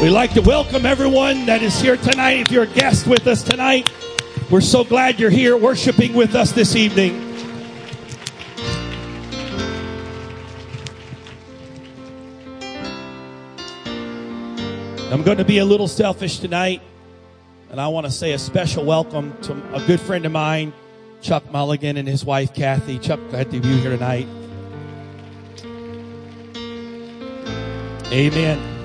We'd like to welcome everyone that is here tonight. If you're a guest with us tonight, we're so glad you're here worshiping with us this evening. I'm going to be a little selfish tonight, and I want to say a special welcome to a good friend of mine, Chuck Mulligan, and his wife, Kathy. Chuck, glad to be here tonight. Amen.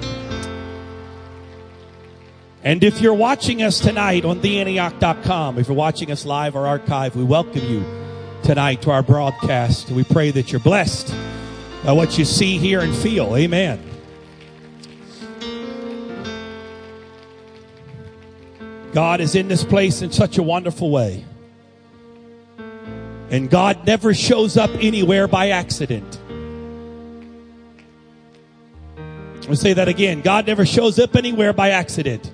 And if you're watching us tonight on theantioch.com, if you're watching us live or archive, we welcome you tonight to our broadcast. We pray that you're blessed by what you see, hear, and feel. Amen. God is in this place in such a wonderful way. And God never shows up anywhere by accident. I'll say that again. God never shows up anywhere by accident.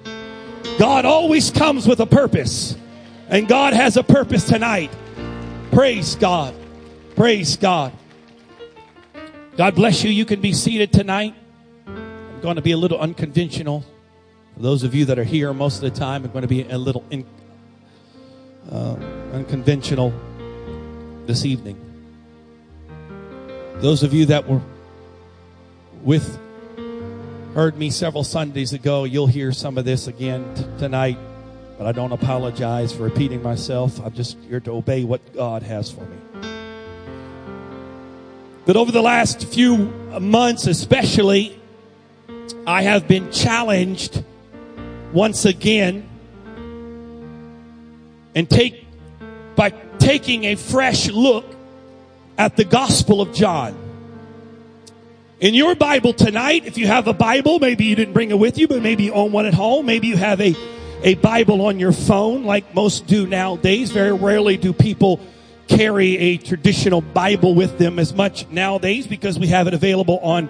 God always comes with a purpose. And God has a purpose tonight. Praise God. Praise God. God bless you. You can be seated tonight. I'm going to be a little unconventional. For those of you that are here most of the time, I'm going to be a little in, uh, unconventional this evening. Those of you that were with heard me several Sundays ago, you'll hear some of this again t- tonight. But I don't apologize for repeating myself. I'm just here to obey what God has for me. But over the last few months, especially, I have been challenged once again and take by taking a fresh look at the Gospel of John. In your Bible tonight, if you have a Bible, maybe you didn't bring it with you, but maybe you own one at home. Maybe you have a, a Bible on your phone like most do nowadays. Very rarely do people carry a traditional Bible with them as much nowadays because we have it available on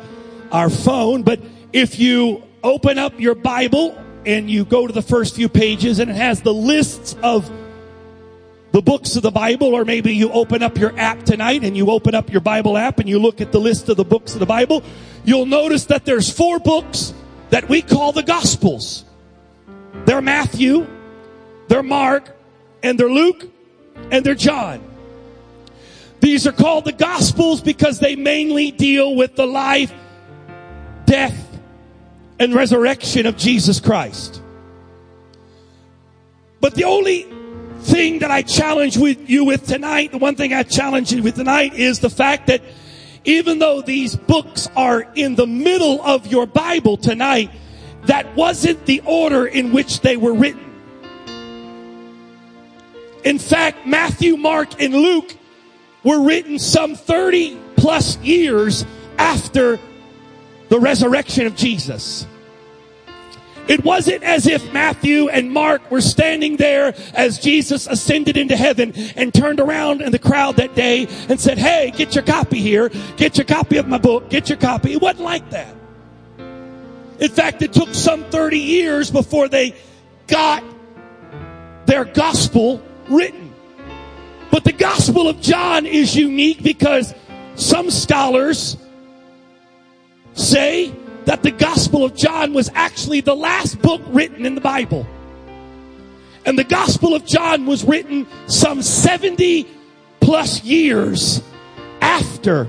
our phone. But if you open up your Bible and you go to the first few pages and it has the lists of the books of the Bible, or maybe you open up your app tonight and you open up your Bible app and you look at the list of the books of the Bible, you'll notice that there's four books that we call the Gospels. They're Matthew, they're Mark, and they're Luke, and they're John. These are called the Gospels because they mainly deal with the life, death, and resurrection of Jesus Christ. But the only thing that I challenge with you with tonight, the one thing I challenge you with tonight is the fact that even though these books are in the middle of your Bible tonight, that wasn't the order in which they were written. In fact, Matthew, Mark, and Luke were written some 30 plus years after the resurrection of Jesus. It wasn't as if Matthew and Mark were standing there as Jesus ascended into heaven and turned around in the crowd that day and said, Hey, get your copy here. Get your copy of my book. Get your copy. It wasn't like that. In fact, it took some 30 years before they got their gospel written. But the gospel of John is unique because some scholars say that the Gospel of John was actually the last book written in the Bible. And the Gospel of John was written some 70 plus years after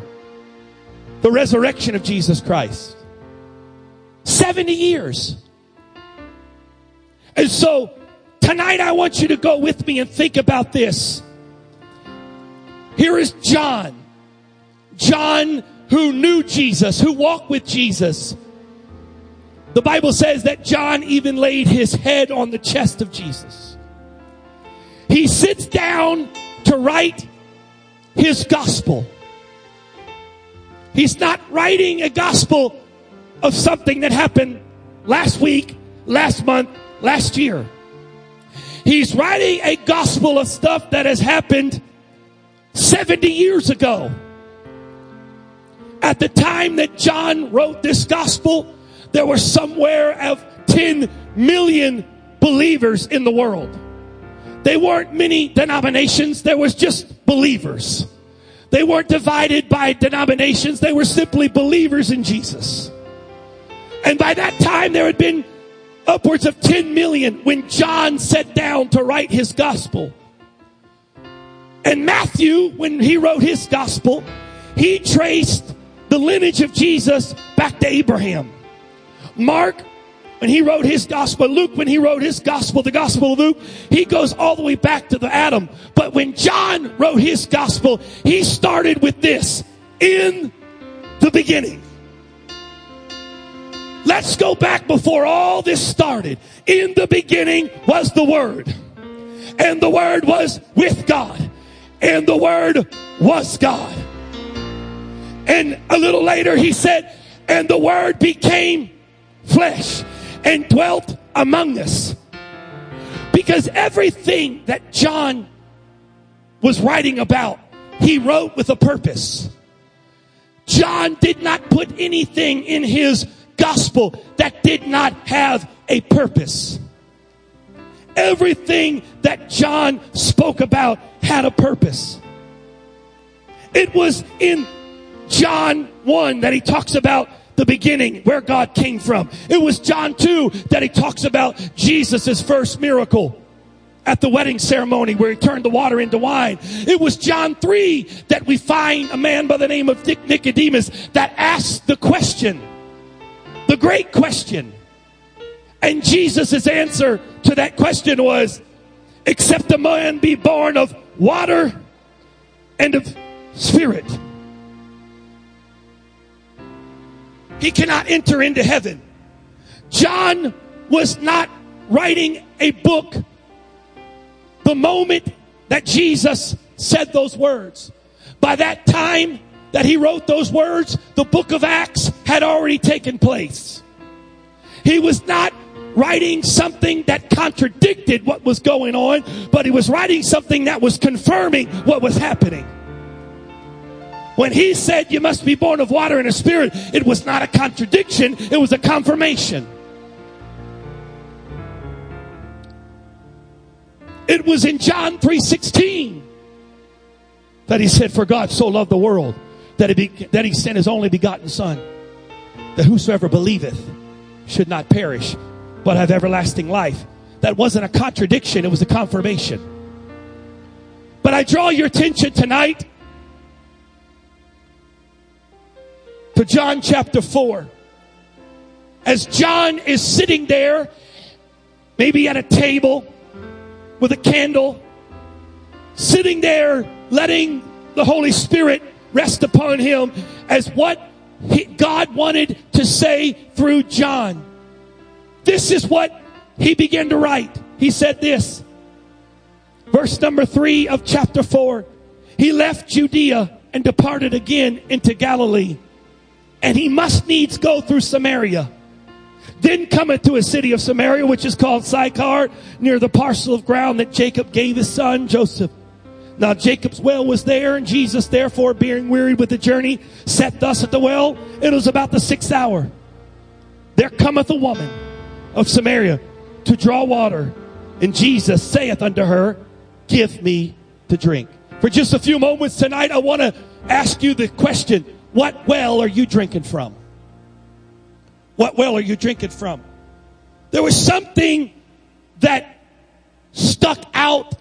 the resurrection of Jesus Christ. 70 years. And so tonight I want you to go with me and think about this. Here is John. John who knew Jesus, who walked with Jesus, the Bible says that John even laid his head on the chest of Jesus. He sits down to write his gospel. He's not writing a gospel of something that happened last week, last month, last year. He's writing a gospel of stuff that has happened 70 years ago. At the time that John wrote this gospel, there were somewhere of 10 million believers in the world. They weren't many denominations. There was just believers. They weren't divided by denominations. They were simply believers in Jesus. And by that time, there had been upwards of 10 million when John sat down to write his gospel. And Matthew, when he wrote his gospel, he traced the lineage of Jesus back to Abraham. Mark, when he wrote his gospel, Luke, when he wrote his gospel, the gospel of Luke, he goes all the way back to the Adam. But when John wrote his gospel, he started with this in the beginning. Let's go back before all this started. In the beginning was the Word, and the Word was with God, and the Word was God. And a little later he said, and the Word became flesh and dwelt among us. Because everything that John was writing about, he wrote with a purpose. John did not put anything in his gospel that did not have a purpose. Everything that John spoke about had a purpose. It was in John 1 that he talks about the beginning, where God came from. It was John 2 that he talks about Jesus' first miracle at the wedding ceremony where he turned the water into wine. It was John 3 that we find a man by the name of Nicodemus that asked the question, the great question. And Jesus' answer to that question was, except a man be born of water and of spirit. He cannot enter into heaven. John was not writing a book the moment that Jesus said those words. By that time that he wrote those words, the book of Acts had already taken place. He was not writing something that contradicted what was going on, but he was writing something that was confirming what was happening. When he said you must be born of water and a spirit, it was not a contradiction, it was a confirmation. It was in John 3:16 that he said, For God so loved the world that he, be, that he sent his only begotten Son, that whosoever believeth should not perish, but have everlasting life. That wasn't a contradiction, it was a confirmation. But I draw your attention tonight to John chapter 4. As John is sitting there, maybe at a table with a candle, sitting there letting the Holy Spirit rest upon him as what he, God wanted to say through John. This is what he began to write. He said this, verse number three of chapter four. He left Judea and departed again into Galilee and he must needs go through Samaria. Then cometh to a city of Samaria, which is called Sychar, near the parcel of ground that Jacob gave his son Joseph. Now Jacob's well was there, and Jesus, therefore, being wearied with the journey, sat thus at the well. It was about the sixth hour. There cometh a woman of Samaria to draw water, and Jesus saith unto her, Give me to drink. For just a few moments tonight, I want to ask you the question what well are you drinking from? What well are you drinking from? There was something that stuck out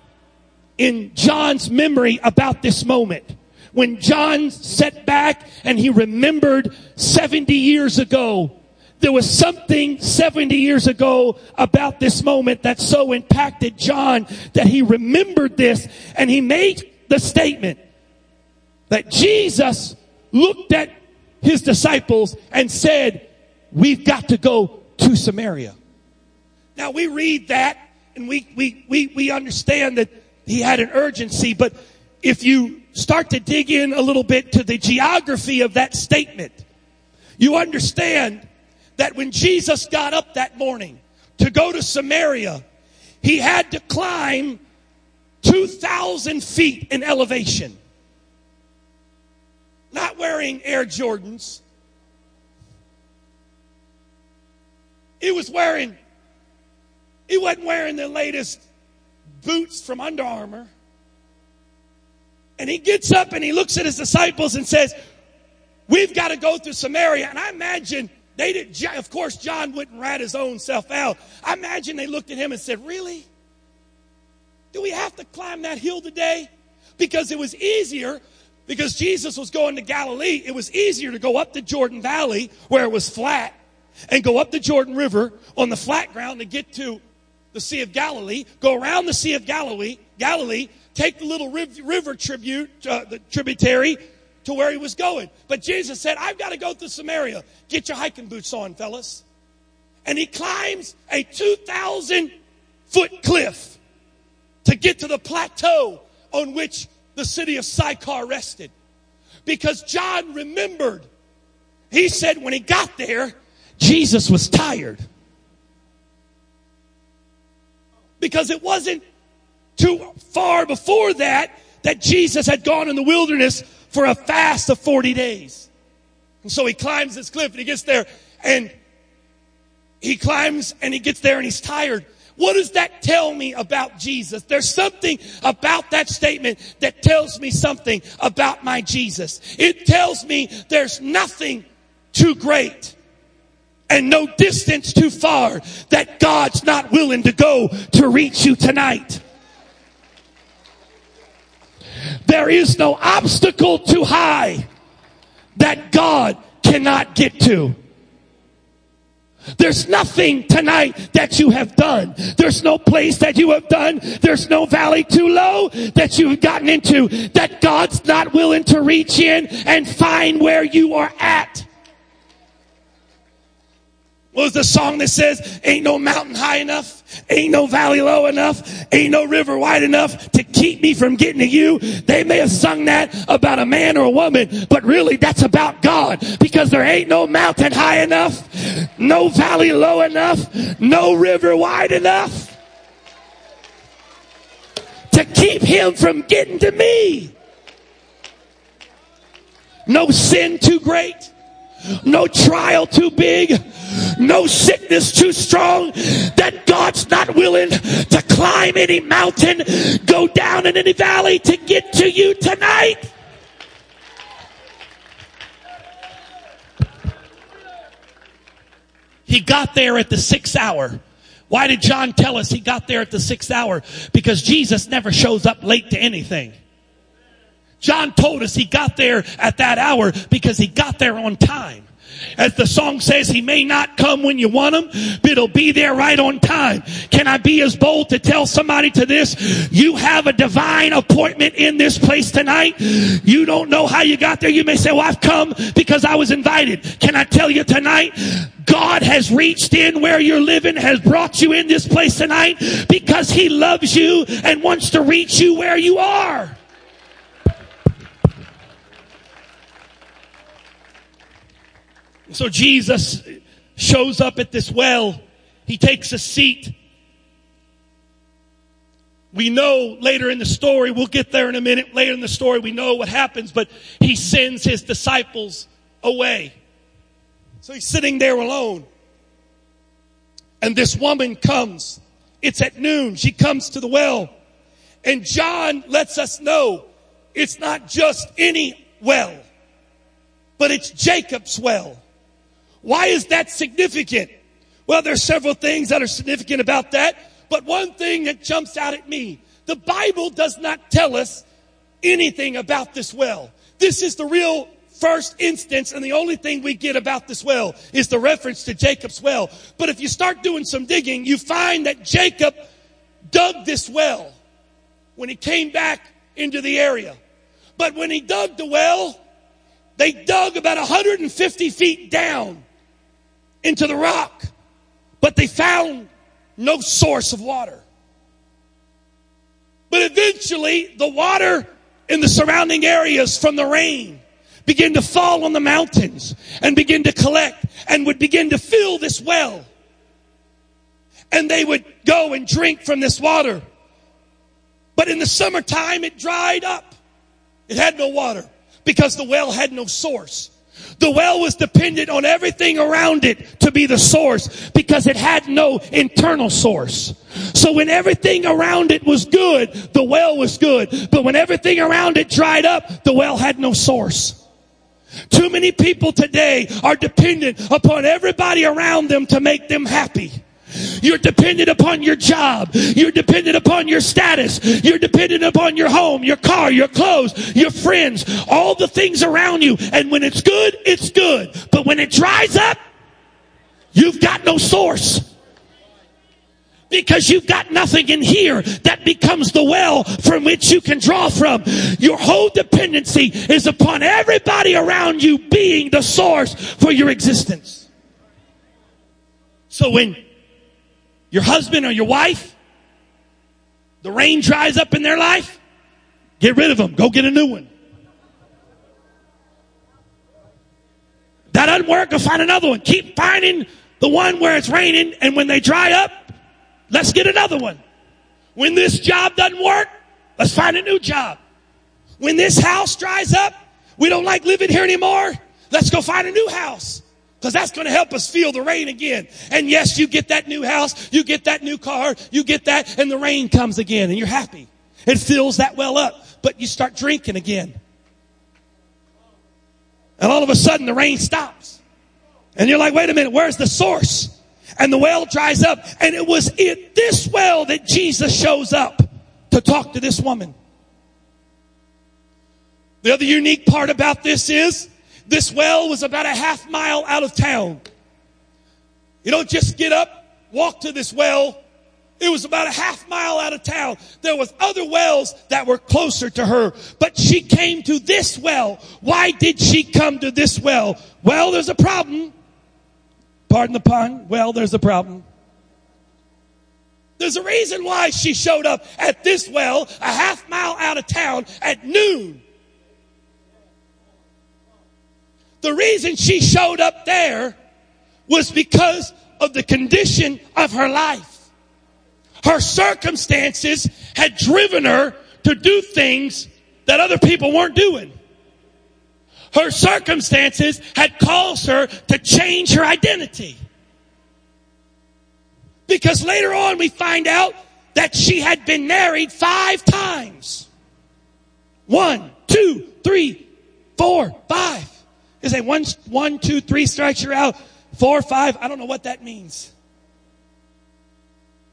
in John's memory about this moment. When John sat back and he remembered 70 years ago, there was something 70 years ago about this moment that so impacted John that he remembered this and he made the statement that Jesus looked at his disciples and said, we've got to go to Samaria. Now we read that and we, we, we, we understand that he had an urgency, but if you start to dig in a little bit to the geography of that statement, you understand that when Jesus got up that morning to go to Samaria, he had to climb 2,000 feet in elevation not wearing Air Jordans. He was wearing, he wasn't wearing the latest boots from Under Armour. And he gets up and he looks at his disciples and says, We've got to go through Samaria. And I imagine they did, of course, John wouldn't rat his own self out. I imagine they looked at him and said, Really? Do we have to climb that hill today? Because it was easier, because Jesus was going to Galilee, it was easier to go up the Jordan Valley where it was flat and go up the Jordan River on the flat ground to get to the Sea of Galilee, go around the Sea of Galilee, Galilee, take the little river tribute, uh, the tributary to where he was going. But Jesus said, I've got to go through Samaria. Get your hiking boots on, fellas. And he climbs a 2,000 foot cliff to get to the plateau on which the city of Sychar rested. Because John remembered, he said when he got there, Jesus was tired. Because it wasn't too far before that that Jesus had gone in the wilderness for a fast of 40 days. And so he climbs this cliff and he gets there and he climbs and he gets there and he's tired. What does that tell me about Jesus? There's something about that statement that tells me something about my Jesus. It tells me there's nothing too great and no distance too far that God's not willing to go to reach you tonight. There is no obstacle too high that God cannot get to. There's nothing tonight that you have done. There's no place that you have done. There's no valley too low that you've gotten into that God's not willing to reach in and find where you are at. What was the song that says, ain't no mountain high enough, ain't no valley low enough, ain't no river wide enough to keep me from getting to you? They may have sung that about a man or a woman, but really that's about God because there ain't no mountain high enough, no valley low enough, no river wide enough to keep him from getting to me. No sin too great, no trial too big, no sickness too strong that God's not willing to climb any mountain, go down in any valley to get to you tonight. He got there at the sixth hour. Why did John tell us he got there at the sixth hour? Because Jesus never shows up late to anything. John told us he got there at that hour because he got there on time. As the song says, he may not come when you want him, but he'll be there right on time. Can I be as bold to tell somebody to this? You have a divine appointment in this place tonight. You don't know how you got there. You may say, well, I've come because I was invited. Can I tell you tonight? God has reached in where you're living, has brought you in this place tonight because he loves you and wants to reach you where you are. So Jesus shows up at this well. He takes a seat. We know later in the story, we'll get there in a minute. Later in the story, we know what happens, but he sends his disciples away. So he's sitting there alone. And this woman comes. It's at noon. She comes to the well. And John lets us know it's not just any well, but it's Jacob's well. Why is that significant? Well, there's several things that are significant about that, but one thing that jumps out at me, the Bible does not tell us anything about this well. This is the real first instance and the only thing we get about this well is the reference to Jacob's well. But if you start doing some digging, you find that Jacob dug this well when he came back into the area. But when he dug the well, they dug about 150 feet down into the rock, but they found no source of water. But eventually, the water in the surrounding areas from the rain began to fall on the mountains and begin to collect and would begin to fill this well. And they would go and drink from this water. But in the summertime, it dried up. It had no water because the well had no source. The well was dependent on everything around it to be the source because it had no internal source. So when everything around it was good, the well was good. But when everything around it dried up, the well had no source. Too many people today are dependent upon everybody around them to make them happy. You're dependent upon your job. You're dependent upon your status. You're dependent upon your home, your car, your clothes, your friends, all the things around you. And when it's good, it's good. But when it dries up, you've got no source. Because you've got nothing in here that becomes the well from which you can draw from. Your whole dependency is upon everybody around you being the source for your existence. So when your husband or your wife, the rain dries up in their life, get rid of them. Go get a new one. That doesn't work, go find another one. Keep finding the one where it's raining, and when they dry up, let's get another one. When this job doesn't work, let's find a new job. When this house dries up, we don't like living here anymore, let's go find a new house. Because that's going to help us feel the rain again. And yes, you get that new house, you get that new car, you get that, and the rain comes again, and you're happy. It fills that well up, but you start drinking again. And all of a sudden, the rain stops. And you're like, wait a minute, where's the source? And the well dries up. And it was in this well that Jesus shows up to talk to this woman. The other unique part about this is this well was about a half mile out of town. You don't just get up, walk to this well. It was about a half mile out of town. There was other wells that were closer to her, but she came to this well. Why did she come to this well? Well, there's a problem. Pardon the pun. Well, there's a problem. There's a reason why she showed up at this well a half mile out of town at noon. The reason she showed up there was because of the condition of her life. Her circumstances had driven her to do things that other people weren't doing. Her circumstances had caused her to change her identity. Because later on we find out that she had been married five times. One, two, three, four, five. Is a one, one, two, three strikes you out. Four, five. I don't know what that means.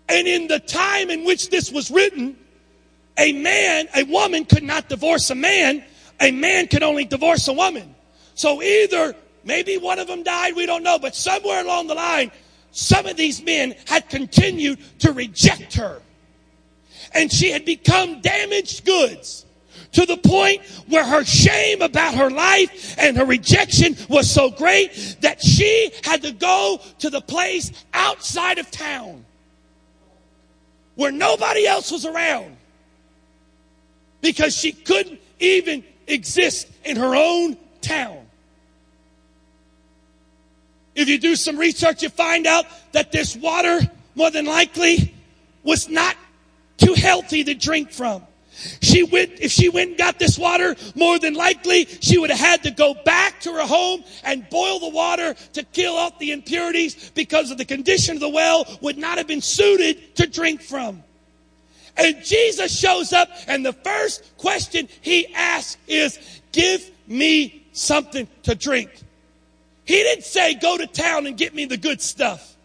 And in the time in which this was written, a man, a woman could not divorce a man. A man could only divorce a woman. So either maybe one of them died, we don't know, but somewhere along the line, some of these men had continued to reject her. And she had become damaged goods to the point where her shame about her life and her rejection was so great that she had to go to the place outside of town where nobody else was around because she couldn't even exist in her own town. If you do some research, you find out that this water, more than likely, was not too healthy to drink from. She went, if she went and got this water, more than likely she would have had to go back to her home and boil the water to kill out the impurities because of the condition of the well would not have been suited to drink from. And Jesus shows up and the first question he asks is, give me something to drink. He didn't say, go to town and get me the good stuff.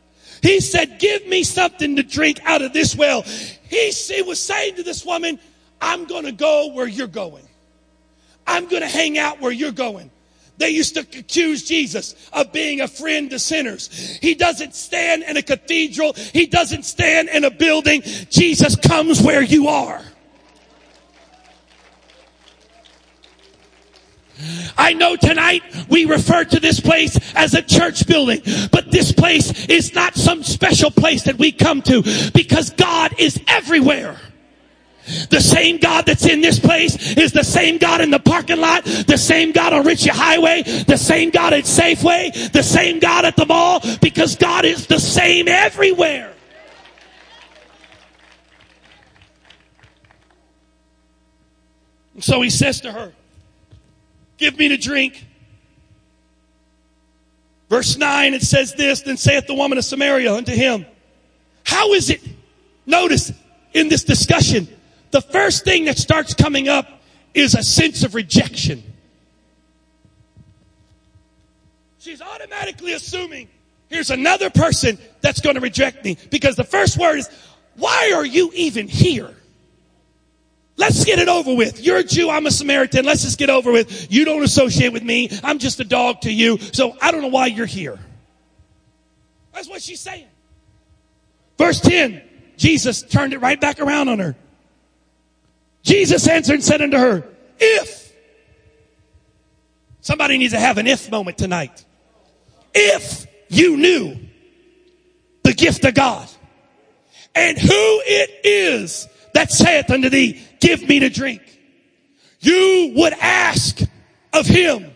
He said, give me something to drink out of this well. He, he was saying to this woman, I'm going to go where you're going. I'm going to hang out where you're going. They used to accuse Jesus of being a friend to sinners. He doesn't stand in a cathedral. He doesn't stand in a building. Jesus comes where you are. I know tonight we refer to this place as a church building, but this place is not some special place that we come to because God is everywhere. The same God that's in this place is the same God in the parking lot, the same God on Ritchie Highway, the same God at Safeway, the same God at the mall, because God is the same everywhere. And so he says to her, Give me to drink. Verse 9, it says this Then saith the woman of Samaria unto him, How is it? Notice in this discussion, the first thing that starts coming up is a sense of rejection. she's automatically assuming here's another person that's going to reject me because the first word is, why are you even here? Let's get it over with. You're a Jew, I'm a Samaritan. Let's just get over with. You don't associate with me. I'm just a dog to you. So I don't know why you're here. That's what she's saying. Verse 10, Jesus turned it right back around on her. Jesus answered and said unto her, if, somebody needs to have an if moment tonight. If you knew the gift of God and who it is that saith unto thee, give me to drink, you would ask of him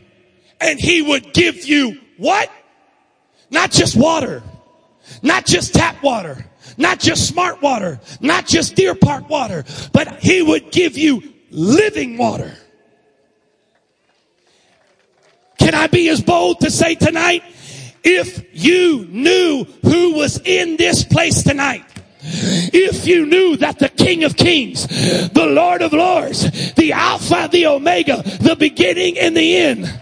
and he would give you what? Not just water, not just tap water, not just smart water, not just deer park water, but he would give you living water. Can I be as bold to say tonight, if you knew who was in this place tonight, if you knew that the King of Kings, the Lord of Lords, the Alpha, the Omega, the beginning and the end,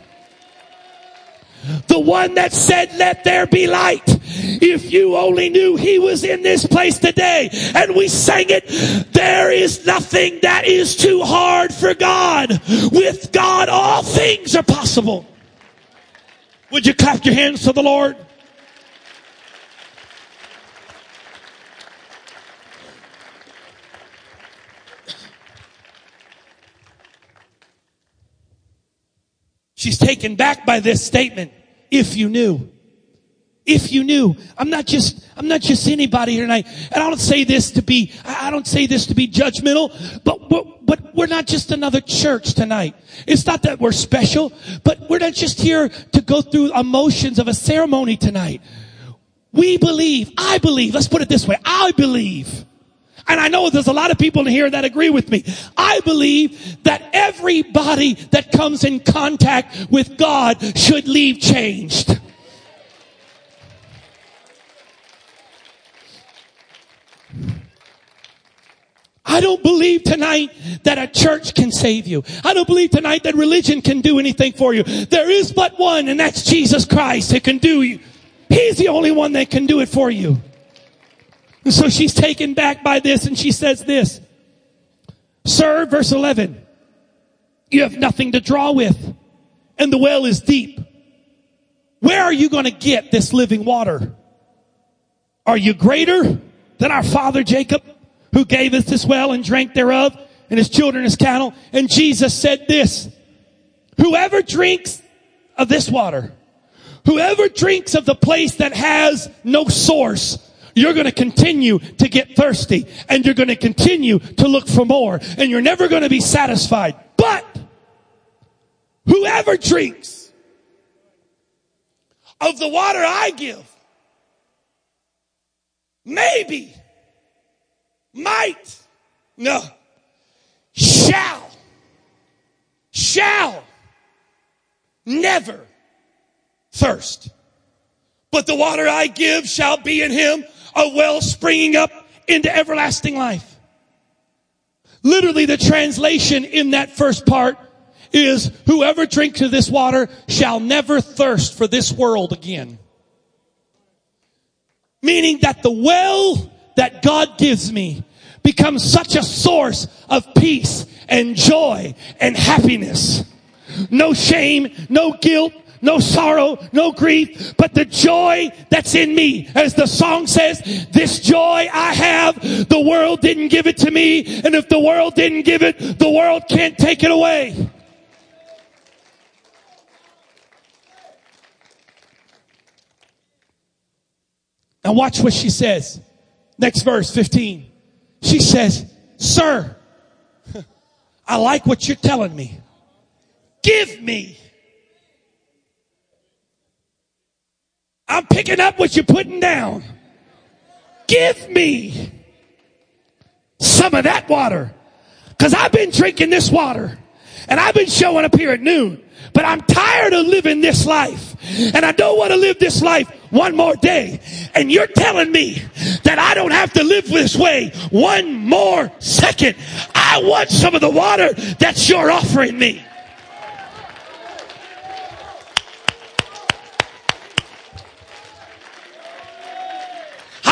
the one that said, let there be light. If you only knew he was in this place today and we sang it, there is nothing that is too hard for God. With God, all things are possible. Would you clap your hands to the Lord? She's taken back by this statement. If you knew. If you knew. I'm not just, I'm not just anybody here tonight. And I don't say this to be, I don't say this to be judgmental, but, but, but we're not just another church tonight. It's not that we're special, but we're not just here to go through emotions of a ceremony tonight. We believe, I believe, let's put it this way, I believe and I know there's a lot of people in here that agree with me. I believe that everybody that comes in contact with God should leave changed. I don't believe tonight that a church can save you. I don't believe tonight that religion can do anything for you. There is but one, and that's Jesus Christ that can do you. He's the only one that can do it for you. And so she's taken back by this and she says this. Sir, verse 11, you have nothing to draw with and the well is deep. Where are you going to get this living water? Are you greater than our father Jacob who gave us this well and drank thereof and his children his cattle? And Jesus said this, whoever drinks of this water, whoever drinks of the place that has no source, you're going to continue to get thirsty and you're going to continue to look for more and you're never going to be satisfied. But whoever drinks of the water I give, maybe, might, no, shall, shall never thirst. But the water I give shall be in him a well springing up into everlasting life. Literally the translation in that first part is whoever drinks of this water shall never thirst for this world again. Meaning that the well that God gives me becomes such a source of peace and joy and happiness. No shame, no guilt, no sorrow, no grief, but the joy that's in me. As the song says, this joy I have, the world didn't give it to me, and if the world didn't give it, the world can't take it away. Now watch what she says. Next verse, 15. She says, Sir, I like what you're telling me. Give me I'm picking up what you're putting down. Give me some of that water. Cause I've been drinking this water and I've been showing up here at noon, but I'm tired of living this life and I don't want to live this life one more day. And you're telling me that I don't have to live this way one more second. I want some of the water that you're offering me.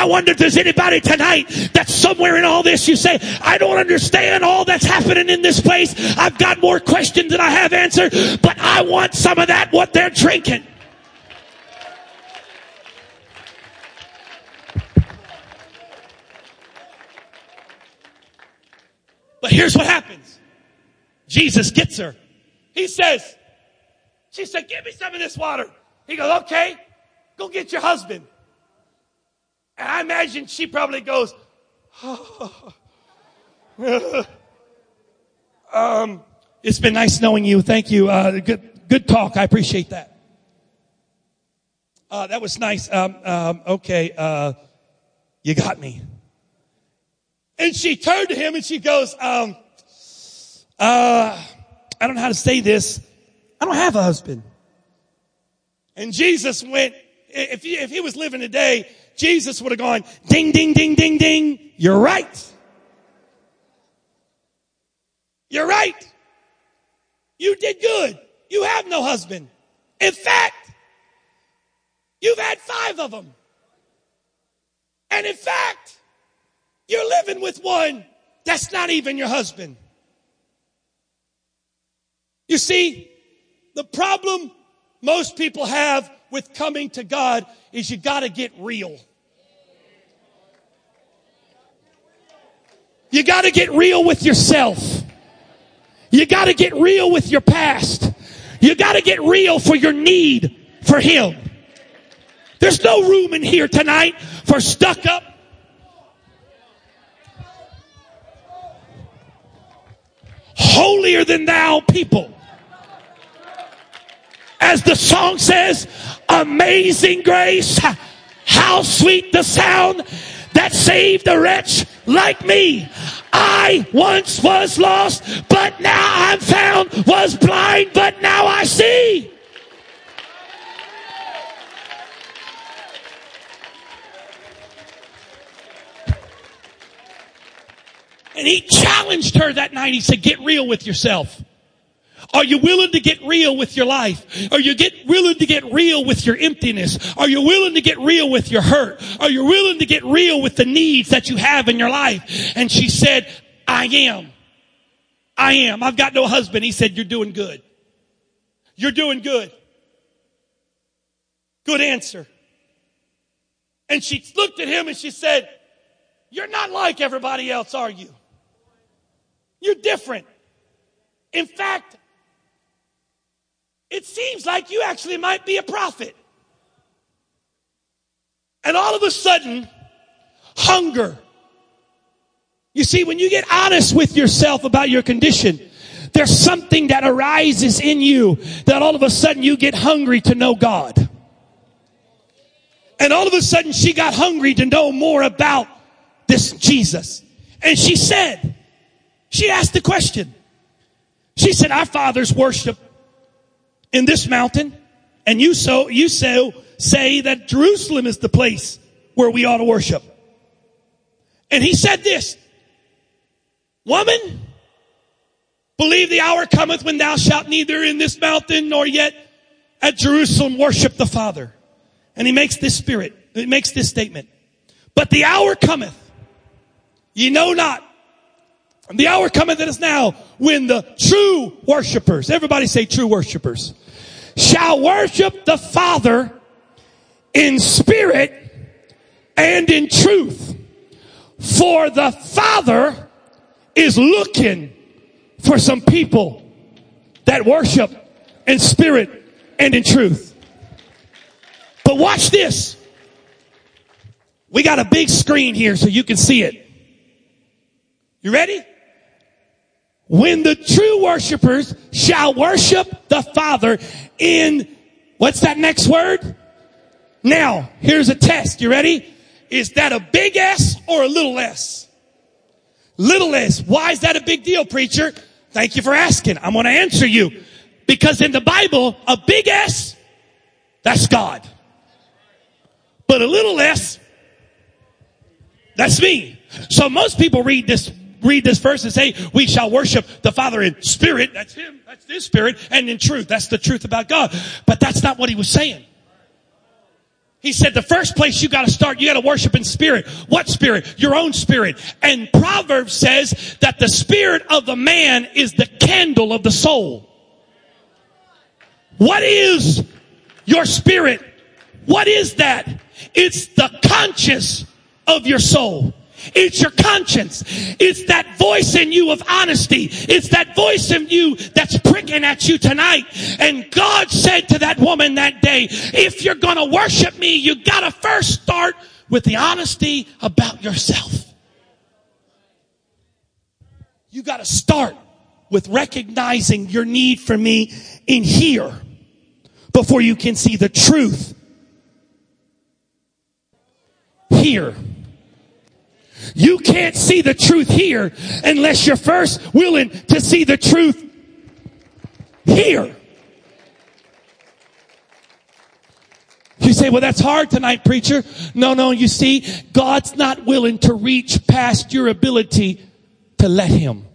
Wonder if there's anybody tonight that's somewhere in all this you say, I don't understand all that's happening in this place. I've got more questions than I have answered, but I want some of that, what they're drinking. But here's what happens. Jesus gets her. He says, she said, give me some of this water. He goes, okay, go get your husband. And I imagine she probably goes, um, it's been nice knowing you. Thank you. Uh, good, good talk. I appreciate that. Uh, that was nice. Um, um, okay. Uh, you got me. And she turned to him and she goes, um, uh, I don't know how to say this. I don't have a husband. And Jesus went, if he, if he was living today, Jesus would have gone, ding, ding, ding, ding, ding. You're right. You're right. You did good. You have no husband. In fact, you've had five of them. And in fact, you're living with one that's not even your husband. You see, the problem most people have with coming to God is you gotta get real. You gotta get real with yourself. You gotta get real with your past. You gotta get real for your need for Him. There's no room in here tonight for stuck up, holier than thou people. As the song says, amazing grace, how sweet the sound that saved a wretch like me. I once was lost, but now I'm found, was blind, but now I see. And he challenged her that night. He said, get real with yourself. Are you willing to get real with your life? Are you get willing to get real with your emptiness? Are you willing to get real with your hurt? Are you willing to get real with the needs that you have in your life? And she said, I am. I am. I've got no husband. He said, you're doing good. You're doing good. Good answer. And she looked at him and she said, you're not like everybody else, are you? You're different. In fact, it seems like you actually might be a prophet. And all of a sudden, hunger. You see, when you get honest with yourself about your condition, there's something that arises in you that all of a sudden you get hungry to know God. And all of a sudden she got hungry to know more about this Jesus. And she said, she asked the question. She said, our fathers worship in this mountain, and you so you so say that Jerusalem is the place where we ought to worship. And he said this, woman, believe the hour cometh when thou shalt neither in this mountain nor yet at Jerusalem worship the Father. And he makes this spirit, he makes this statement. But the hour cometh, ye know not the hour cometh that is now when the true worshipers, everybody say true worshipers, shall worship the Father in spirit and in truth. For the Father is looking for some people that worship in spirit and in truth. But watch this. We got a big screen here so you can see it. You ready? When the true worshipers shall worship the Father in, what's that next word? Now, here's a test. You ready? Is that a big S or a little s? Little s. Why is that a big deal, preacher? Thank you for asking. I'm going to answer you. Because in the Bible, a big S, that's God. But a little s, that's me. So most people read this read this verse and say, we shall worship the Father in spirit. That's Him. That's His spirit. And in truth. That's the truth about God. But that's not what He was saying. He said the first place you gotta start, you gotta worship in spirit. What spirit? Your own spirit. And Proverbs says that the spirit of the man is the candle of the soul. What is your spirit? What is that? It's the conscience of your soul. It's your conscience. It's that voice in you of honesty. It's that voice in you that's pricking at you tonight. And God said to that woman that day, if you're gonna worship me, you gotta first start with the honesty about yourself. You gotta start with recognizing your need for me in here before you can see the truth here. You can't see the truth here unless you're first willing to see the truth here. You say, well, that's hard tonight, preacher. No, no, you see, God's not willing to reach past your ability to let Him.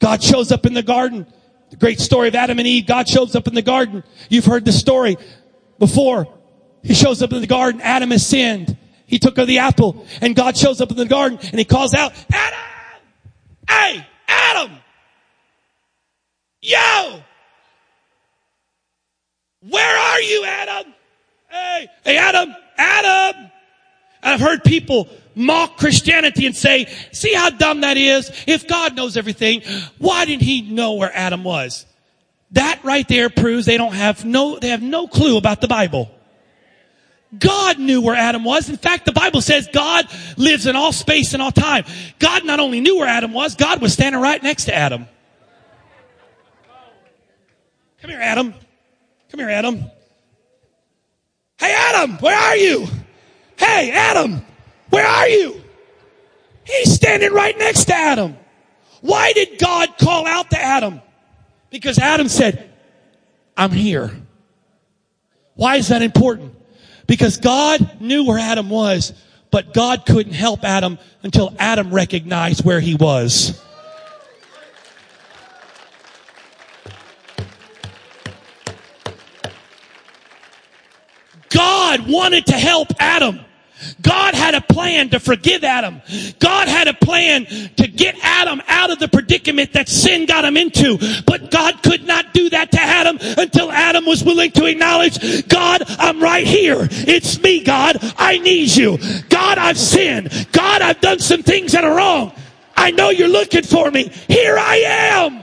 God shows up in the garden. The great story of Adam and Eve. God shows up in the garden. You've heard the story before. He shows up in the garden. Adam has sinned. He took of the apple and God shows up in the garden and he calls out, Adam! Hey, Adam! Yo! Where are you, Adam? Hey, hey, Adam, Adam! I've heard people mock Christianity and say, see how dumb that is? If God knows everything, why didn't he know where Adam was? That right there proves they don't have no, they have no clue about the Bible. God knew where Adam was. In fact, the Bible says God lives in all space and all time. God not only knew where Adam was, God was standing right next to Adam. Come here, Adam. Come here, Adam. Hey, Adam, where are you? Hey, Adam, where are you? He's standing right next to Adam. Why did God call out to Adam? Because Adam said, I'm here. Why is that important? Because God knew where Adam was, but God couldn't help Adam until Adam recognized where he was. God wanted to help Adam. God had a plan to forgive Adam. God had a plan to get Adam out of the predicament that sin got him into. But God could not do that to Adam until Adam was willing to acknowledge, God, I'm right here. It's me, God. I need you. God, I've sinned. God, I've done some things that are wrong. I know you're looking for me. Here I am.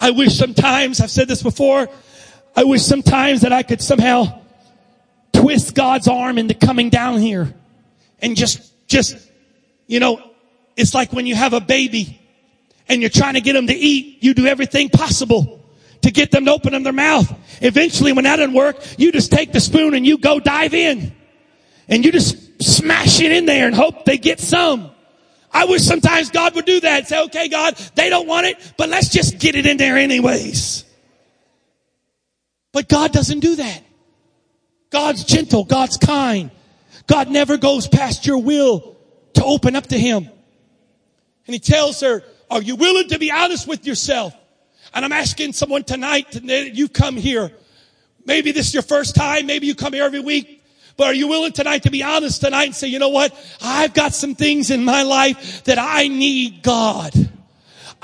I wish sometimes, I've said this before, I wish sometimes that I could somehow twist God's arm into coming down here and just, just, you know, it's like when you have a baby and you're trying to get them to eat, you do everything possible to get them to open up their mouth. Eventually when that doesn't work, you just take the spoon and you go dive in and you just smash it in there and hope they get some. I wish sometimes God would do that. Say, okay, God, they don't want it, but let's just get it in there anyways. But God doesn't do that. God's gentle. God's kind. God never goes past your will to open up to Him. And He tells her, are you willing to be honest with yourself? And I'm asking someone tonight, that you come here. Maybe this is your first time. Maybe you come here every week. But are you willing tonight to be honest tonight and say, you know what? I've got some things in my life that I need God.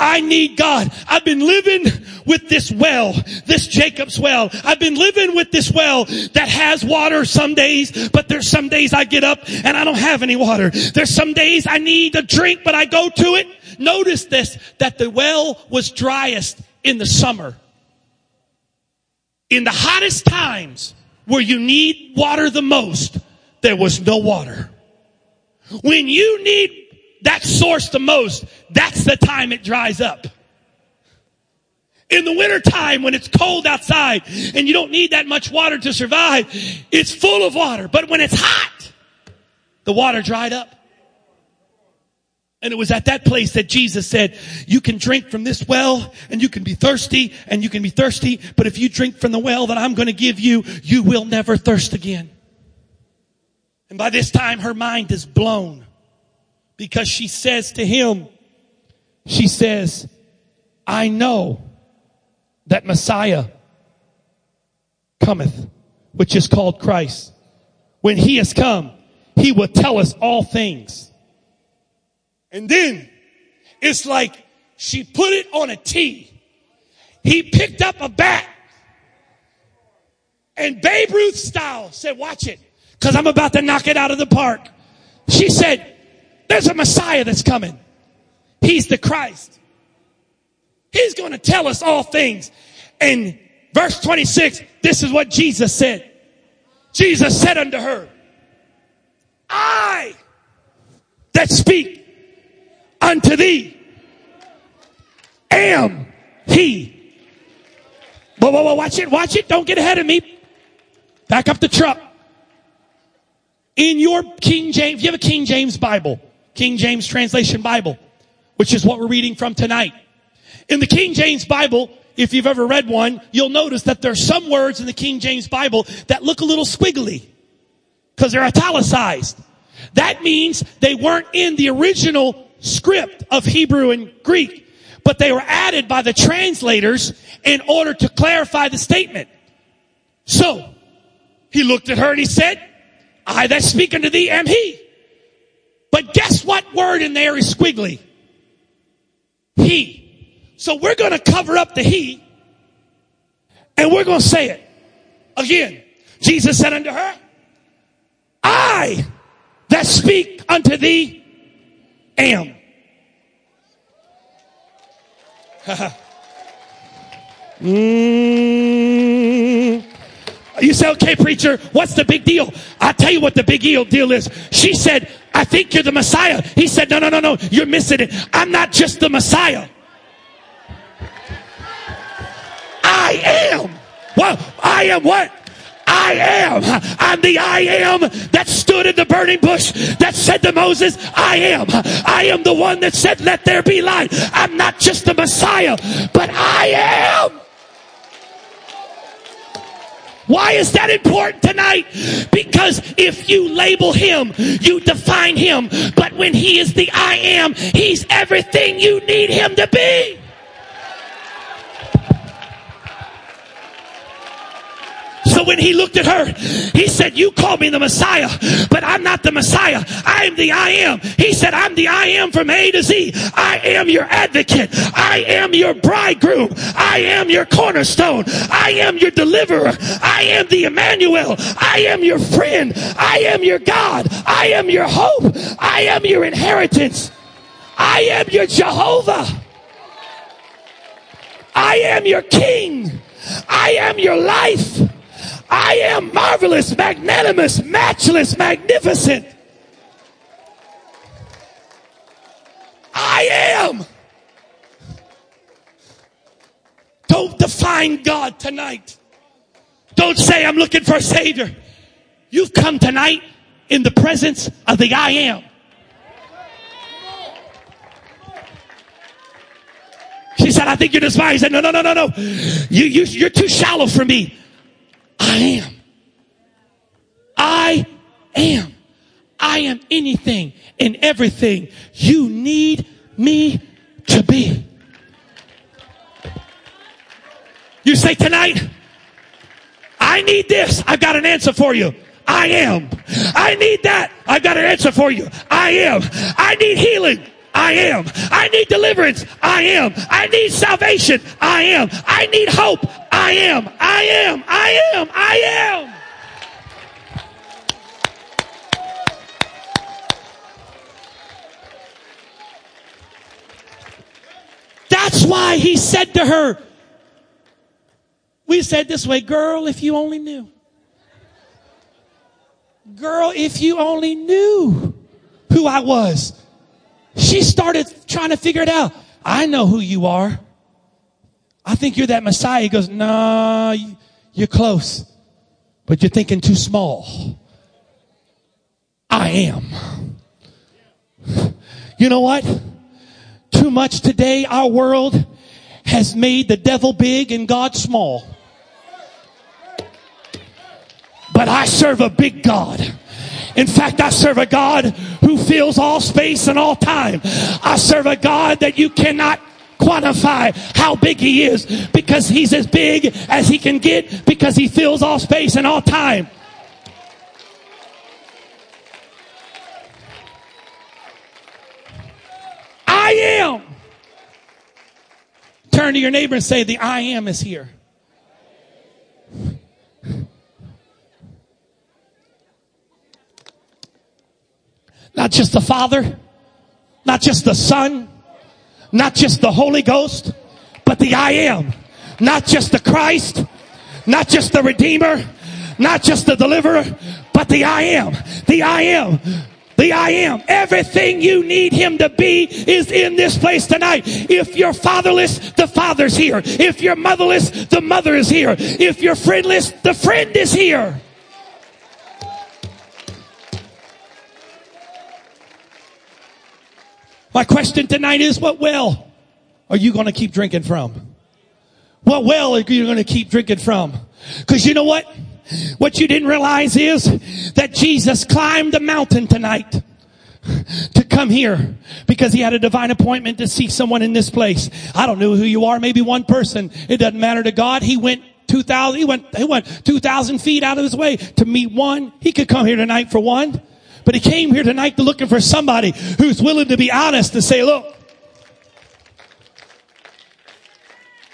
I need God. I've been living with this well, this Jacob's well. I've been living with this well that has water some days, but there's some days I get up and I don't have any water. There's some days I need a drink, but I go to it. Notice this, that the well was driest in the summer. In the hottest times, where you need water the most, there was no water. When you need that source the most, that's the time it dries up. In the wintertime when it's cold outside and you don't need that much water to survive, it's full of water. But when it's hot, the water dried up. And it was at that place that Jesus said, you can drink from this well and you can be thirsty and you can be thirsty, but if you drink from the well that I'm going to give you, you will never thirst again. And by this time her mind is blown because she says to him, she says, I know that Messiah cometh, which is called Christ. When he has come, he will tell us all things. And then it's like she put it on a tee. He picked up a bat and Babe Ruth style said, watch it because I'm about to knock it out of the park. She said, there's a Messiah that's coming. He's the Christ. He's going to tell us all things. And verse 26, this is what Jesus said. Jesus said unto her, I that speak unto thee am he. Whoa, whoa, whoa, watch it, watch it. Don't get ahead of me. Back up the truck. In your King James, you have a King James Bible, King James Translation Bible, which is what we're reading from tonight. In the King James Bible, if you've ever read one, you'll notice that there's some words in the King James Bible that look a little squiggly because they're italicized. That means they weren't in the original script of Hebrew and Greek, but they were added by the translators in order to clarify the statement. So, he looked at her and he said, I that speak unto thee am he. What word in there is squiggly? He. So we're going to cover up the he and we're going to say it again. Jesus said unto her, I that speak unto thee am. mm. You say, okay, preacher, what's the big deal? I'll tell you what the big deal, is. She said, I think you're the Messiah. He said, no, no, no, no, you're missing it. I'm not just the Messiah. I am. Well, I am what? I am. I'm the I am that stood in the burning bush that said to Moses, I am. I am the one that said, let there be light. I'm not just the Messiah, but I am. Why is that important tonight? Because if you label him, you define him. But when he is the I am, he's everything you need him to be. So when he looked at her, he said, You call me the Messiah, but I'm not the Messiah. I am the I am. He said, I'm the I am from A to Z. I am your advocate. I am your bridegroom. I am your cornerstone. I am your deliverer. I am the Emmanuel. I am your friend. I am your God. I am your hope. I am your inheritance. I am your Jehovah. I am your king. I am your life. I am marvelous, magnanimous, matchless, magnificent. I am. Don't define God tonight. Don't say, I'm looking for a Savior. You've come tonight in the presence of the I am. She said, I think you're despised. Said, no, no, no, no, no. You, you, you're too shallow for me. I am. I am. I am anything and everything you need me to be. You say tonight, I need this. I've got an answer for you. I am. I need that. I've got an answer for you. I am. I need healing. I am. I need deliverance. I am. I need salvation. I am. I need hope. I am. I am. I am. I am. That's why he said to her, we said this way, girl, if you only knew. Girl, if you only knew who I was. She started trying to figure it out. I know who you are. I think you're that Messiah. He goes, nah, you're close, but you're thinking too small. I am. You know what? Too much today, our world has made the devil big and God small. But I serve a big God In fact, I serve a God who fills all space and all time. I serve a God that you cannot quantify how big he is because he's as big as he can get because he fills all space and all time. I am. Turn to your neighbor and say, The I am is here. Not just the Father, not just the Son, not just the Holy Ghost, but the I am. Not just the Christ, not just the Redeemer, not just the Deliverer, but the I am. The I am. The I am. Everything you need him to be is in this place tonight. If you're fatherless, the father's here. If you're motherless, the mother is here. If you're friendless, the friend is here. My question tonight is what well are you going to keep drinking from? What well are you going to keep drinking from? Cause you know what? What you didn't realize is that Jesus climbed the mountain tonight to come here because he had a divine appointment to see someone in this place. I don't know who you are, maybe one person. It doesn't matter to God. He went 2000, he went, he went 2000 feet out of his way to meet one. He could come here tonight for one, but he came here tonight to looking for somebody who's willing to be honest to say, look,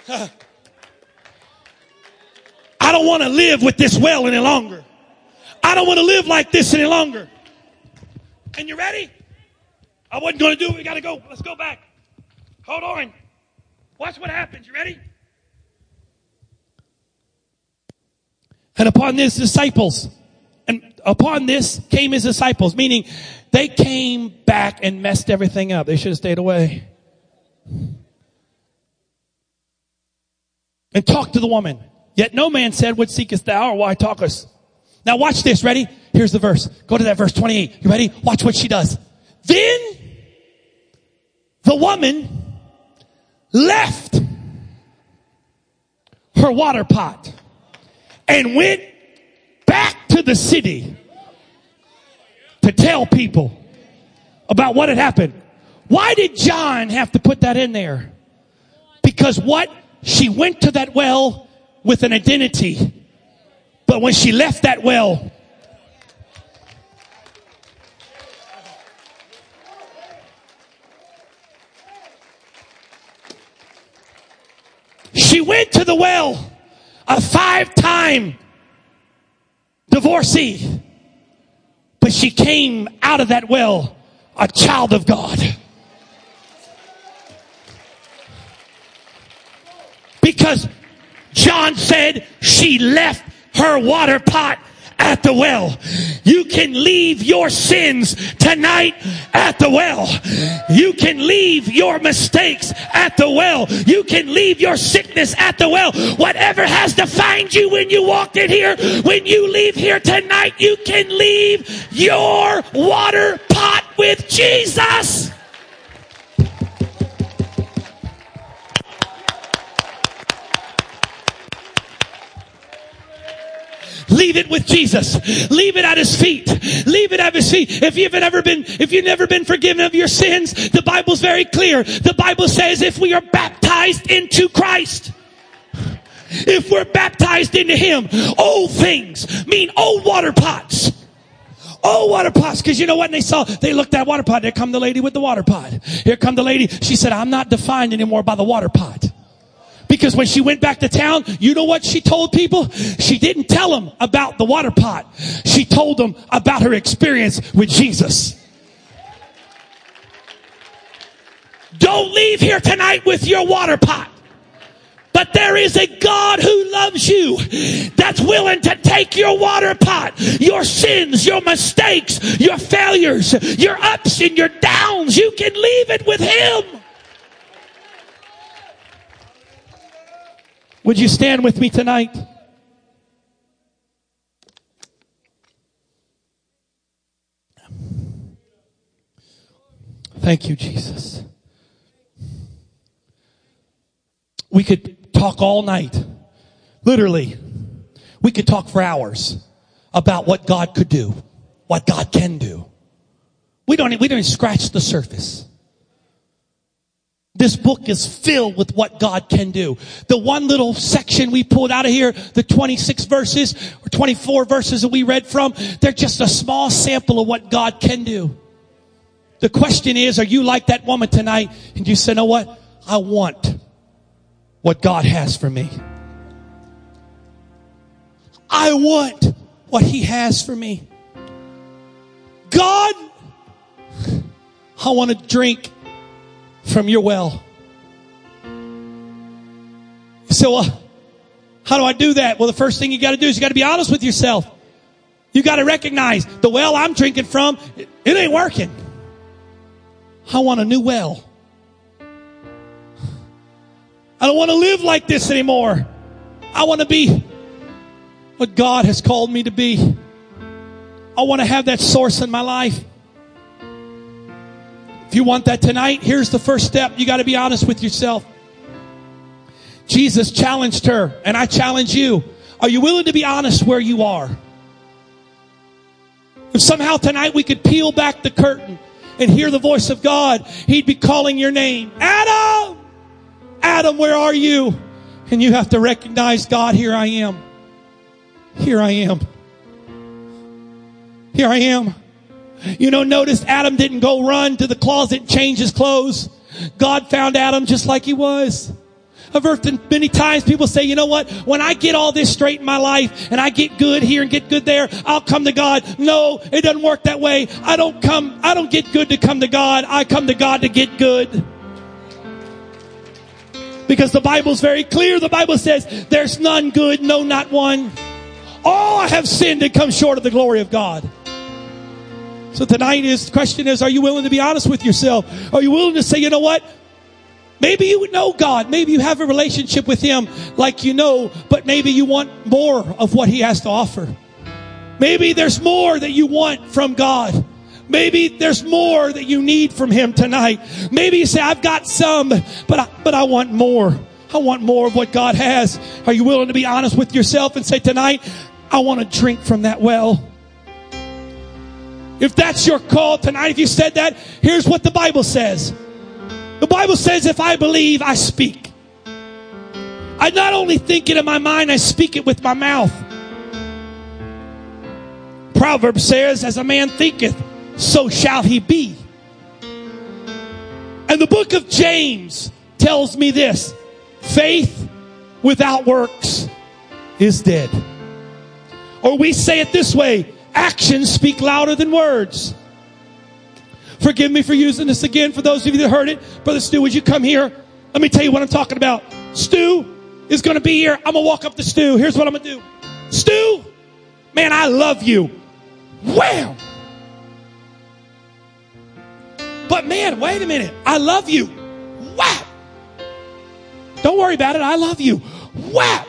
I don't want to live with this well any longer. I don't want to live like this any longer. And you ready? I wasn't going to do it. We got to go. Let's go back. Hold on. Watch what happens. You ready? And upon this, disciples, and upon this came his disciples, meaning they came back and messed everything up. They should have stayed away. And talked to the woman. Yet no man said, What seekest thou, or why talkest? Now watch this. Ready? Here's the verse. Go to that verse 28. You ready? Watch what she does. Then the woman left her water pot and went back to the city to tell people about what had happened. Why did John have to put that in there? Because what? She went to that well with an identity. But when she left that well, She went to the well, a five time divorcee, but she came out of that well a child of God. Because John said she left her water pot at the well. You can leave your sins tonight at the well. You can leave your mistakes at the well. You can leave your sickness at the well. Whatever has defined you when you walked in here, when you leave here tonight, you can leave your water pot with Jesus. Leave it with Jesus. Leave it at his feet. Leave it at his feet. If you've never been, if you've never been forgiven of your sins, the Bible's very clear. The Bible says if we are baptized into Christ, if we're baptized into him, old things mean old water pots. Old water pots, because you know what? And they saw, they looked at water pot. There come the lady with the water pot. Here come the lady. She said, I'm not defined anymore by the water pot. Because when she went back to town, you know what she told people? She didn't tell them about the water pot. She told them about her experience with Jesus. Don't leave here tonight with your water pot. But there is a God who loves you that's willing to take your water pot, your sins, your mistakes, your failures, your ups and your downs. You can leave it with Him. Would you stand with me tonight? Thank you, Jesus. We could talk all night. Literally. We could talk for hours about what God could do. what God can do. We don't, we don't even scratch the surface. This book is filled with what God can do. The one little section we pulled out of here, the 26 verses or 24 verses that we read from, they're just a small sample of what God can do. The question is, are you like that woman tonight and you say, know what? I want what God has for me. I want what he has for me. God, I want to drink from your well. Well, how do I do that? Well, the first thing you got to do is you got to be honest with yourself. You got to recognize the well I'm drinking from, it, it ain't working. I want a new well. I don't want to live like this anymore. I want to be what God has called me to be. I want to have that source in my life. If you want that tonight, here's the first step. You got to be honest with yourself. Jesus challenged her, and I challenge you. Are you willing to be honest where you are? If somehow tonight we could peel back the curtain and hear the voice of God, He'd be calling your name. Adam! Adam, where are you? And you have to recognize, God, here I am. Here I am. Here I am. You know, notice Adam didn't go run to the closet and change his clothes. God found Adam just like he was. I've heard many times people say, you know what? When I get all this straight in my life and I get good here and get good there, I'll come to God. No, it doesn't work that way. I don't come, I don't get good to come to God. I come to God to get good. Because the Bible's very clear. The Bible says, there's none good, no, not one. All have sinned and come short of the glory of God. So tonight is, the question is, are you willing to be honest with yourself? Are you willing to say, you know what? Maybe you know God. Maybe you have a relationship with Him like you know, but maybe you want more of what He has to offer. Maybe there's more that you want from God. Maybe there's more that you need from Him tonight. Maybe you say, I've got some, but I, but I want more. I want more of what God has. Are you willing to be honest with yourself and say, tonight, I want to drink from that well? If that's your call tonight, if you said that, here's what the Bible says. The Bible says, if I believe, I speak. I not only think it in my mind, I speak it with my mouth. Proverbs says, as a man thinketh, so shall he be. And the book of James tells me this faith without works is dead. Or we say it this way actions speak louder than words. Forgive me for using this again for those of you that heard it. Brother Stu, would you come here? Let me tell you what I'm talking about. Stu is going to be here. I'm going to walk up to Stu. Here's what I'm going to do. Stu, man, I love you. Wow. But man, wait a minute. I love you. Wow. Don't worry about it. I love you. Wow.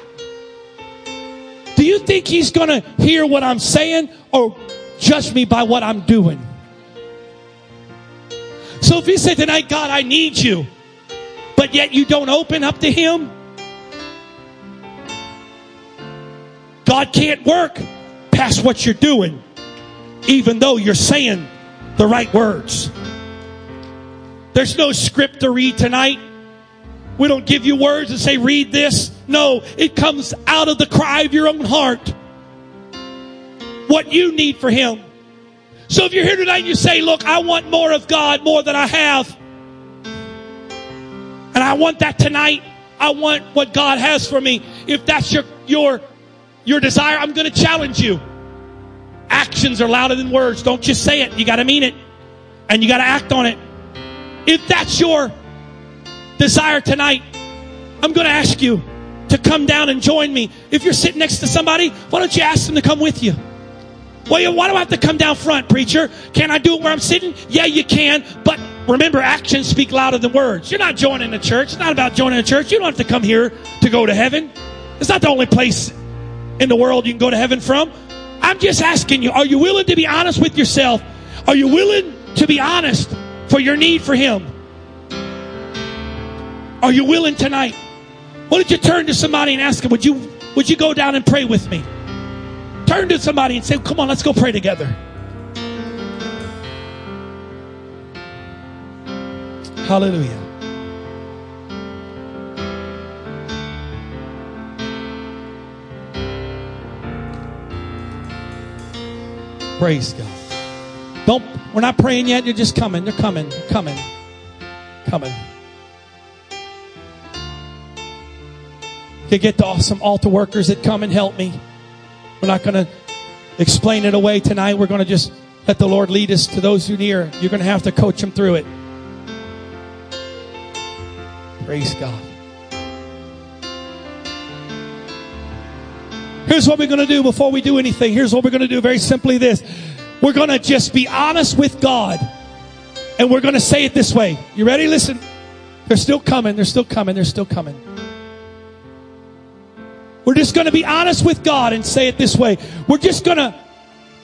Do you think he's going to hear what I'm saying or judge me by what I'm doing? So if you say tonight, God, I need you, but yet you don't open up to him, God can't work past what you're doing, even though you're saying the right words. There's no script to read tonight. We don't give you words and say, read this. No, it comes out of the cry of your own heart. What you need for Him. So if you're here tonight and you say, look, I want more of God more than I have. And I want that tonight. I want what God has for me. If that's your, your, your desire, I'm going to challenge you. Actions are louder than words. Don't just say it. You got to mean it. And you got to act on it. If that's your desire tonight, I'm going to ask you to come down and join me. If you're sitting next to somebody, why don't you ask them to come with you? Well, why do I have to come down front, preacher? Can I do it where I'm sitting? Yeah, you can. But remember, actions speak louder than words. You're not joining the church. It's not about joining a church. You don't have to come here to go to heaven. It's not the only place in the world you can go to heaven from. I'm just asking you, are you willing to be honest with yourself? Are you willing to be honest for your need for Him. Are you willing tonight? Why don't you turn to somebody and ask them, would you, would you go down and pray with me? Turn to somebody and say, Come on, let's go pray together. Hallelujah. Praise God. Don't we're not praying yet, you're just coming. They're coming, coming, coming. You get the awesome altar workers that come and help me. We're not going to explain it away tonight. We're going to just let the Lord lead us to those who near. You're going to have to coach them through it. Praise God. Here's what we're going to do before we do anything. Here's what we're going to do very simply this. We're going to just be honest with God. And we're going to say it this way. You ready? Listen. They're still coming. They're still coming. They're still coming. We're just going to be honest with God and say it this way. We're just going to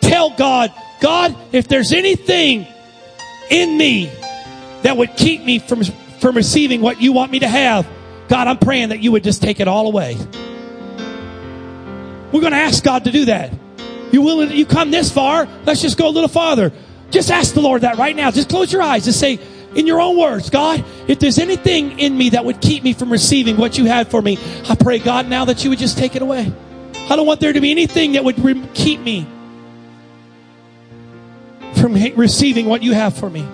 tell God, God, if there's anything in me that would keep me from, from receiving what you want me to have, God, I'm praying that you would just take it all away. We're going to ask God to do that. You willing? You come this far? Let's just go a little farther. Just ask the Lord that right now. Just close your eyes. Just say, in your own words, God, if there's anything in me that would keep me from receiving what you had for me, I pray, God, now that you would just take it away. I don't want there to be anything that would re- keep me from ha- receiving what you have for me.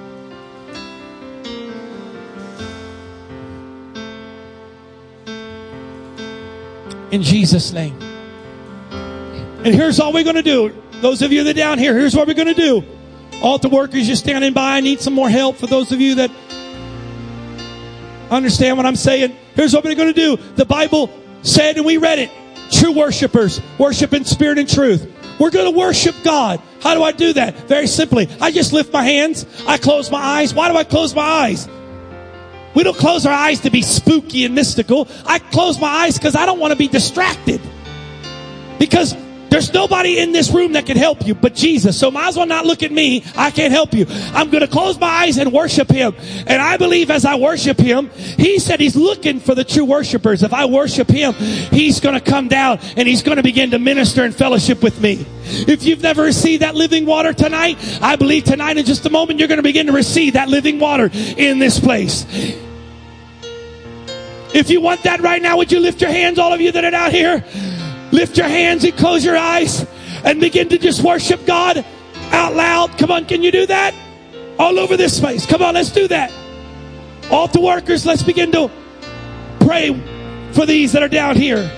In Jesus' name. And here's all we're going to do. Those of you that are down here, here's what we're going to do. Altar workers, you're standing by. I need some more help for those of you that understand what I'm saying. Here's what we're going to do. The Bible said, and we read it true worshipers, worship in spirit and truth. We're going to worship God. How do I do that? Very simply. I just lift my hands. I close my eyes. Why do I close my eyes? We don't close our eyes to be spooky and mystical. I close my eyes because I don't want to be distracted. Because there's nobody in this room that can help you but Jesus. So might as well not look at me. I can't help you. I'm going to close my eyes and worship Him. And I believe as I worship Him, He said He's looking for the true worshipers. If I worship Him, He's going to come down and He's going to begin to minister and fellowship with me. If you've never received that living water tonight, I believe tonight in just a moment you're going to begin to receive that living water in this place. If you want that right now, would you lift your hands, all of you that are out here? Lift your hands and close your eyes and begin to just worship God out loud. Come on, can you do that? All over this space. Come on, let's do that. All the workers, let's begin to pray for these that are down here.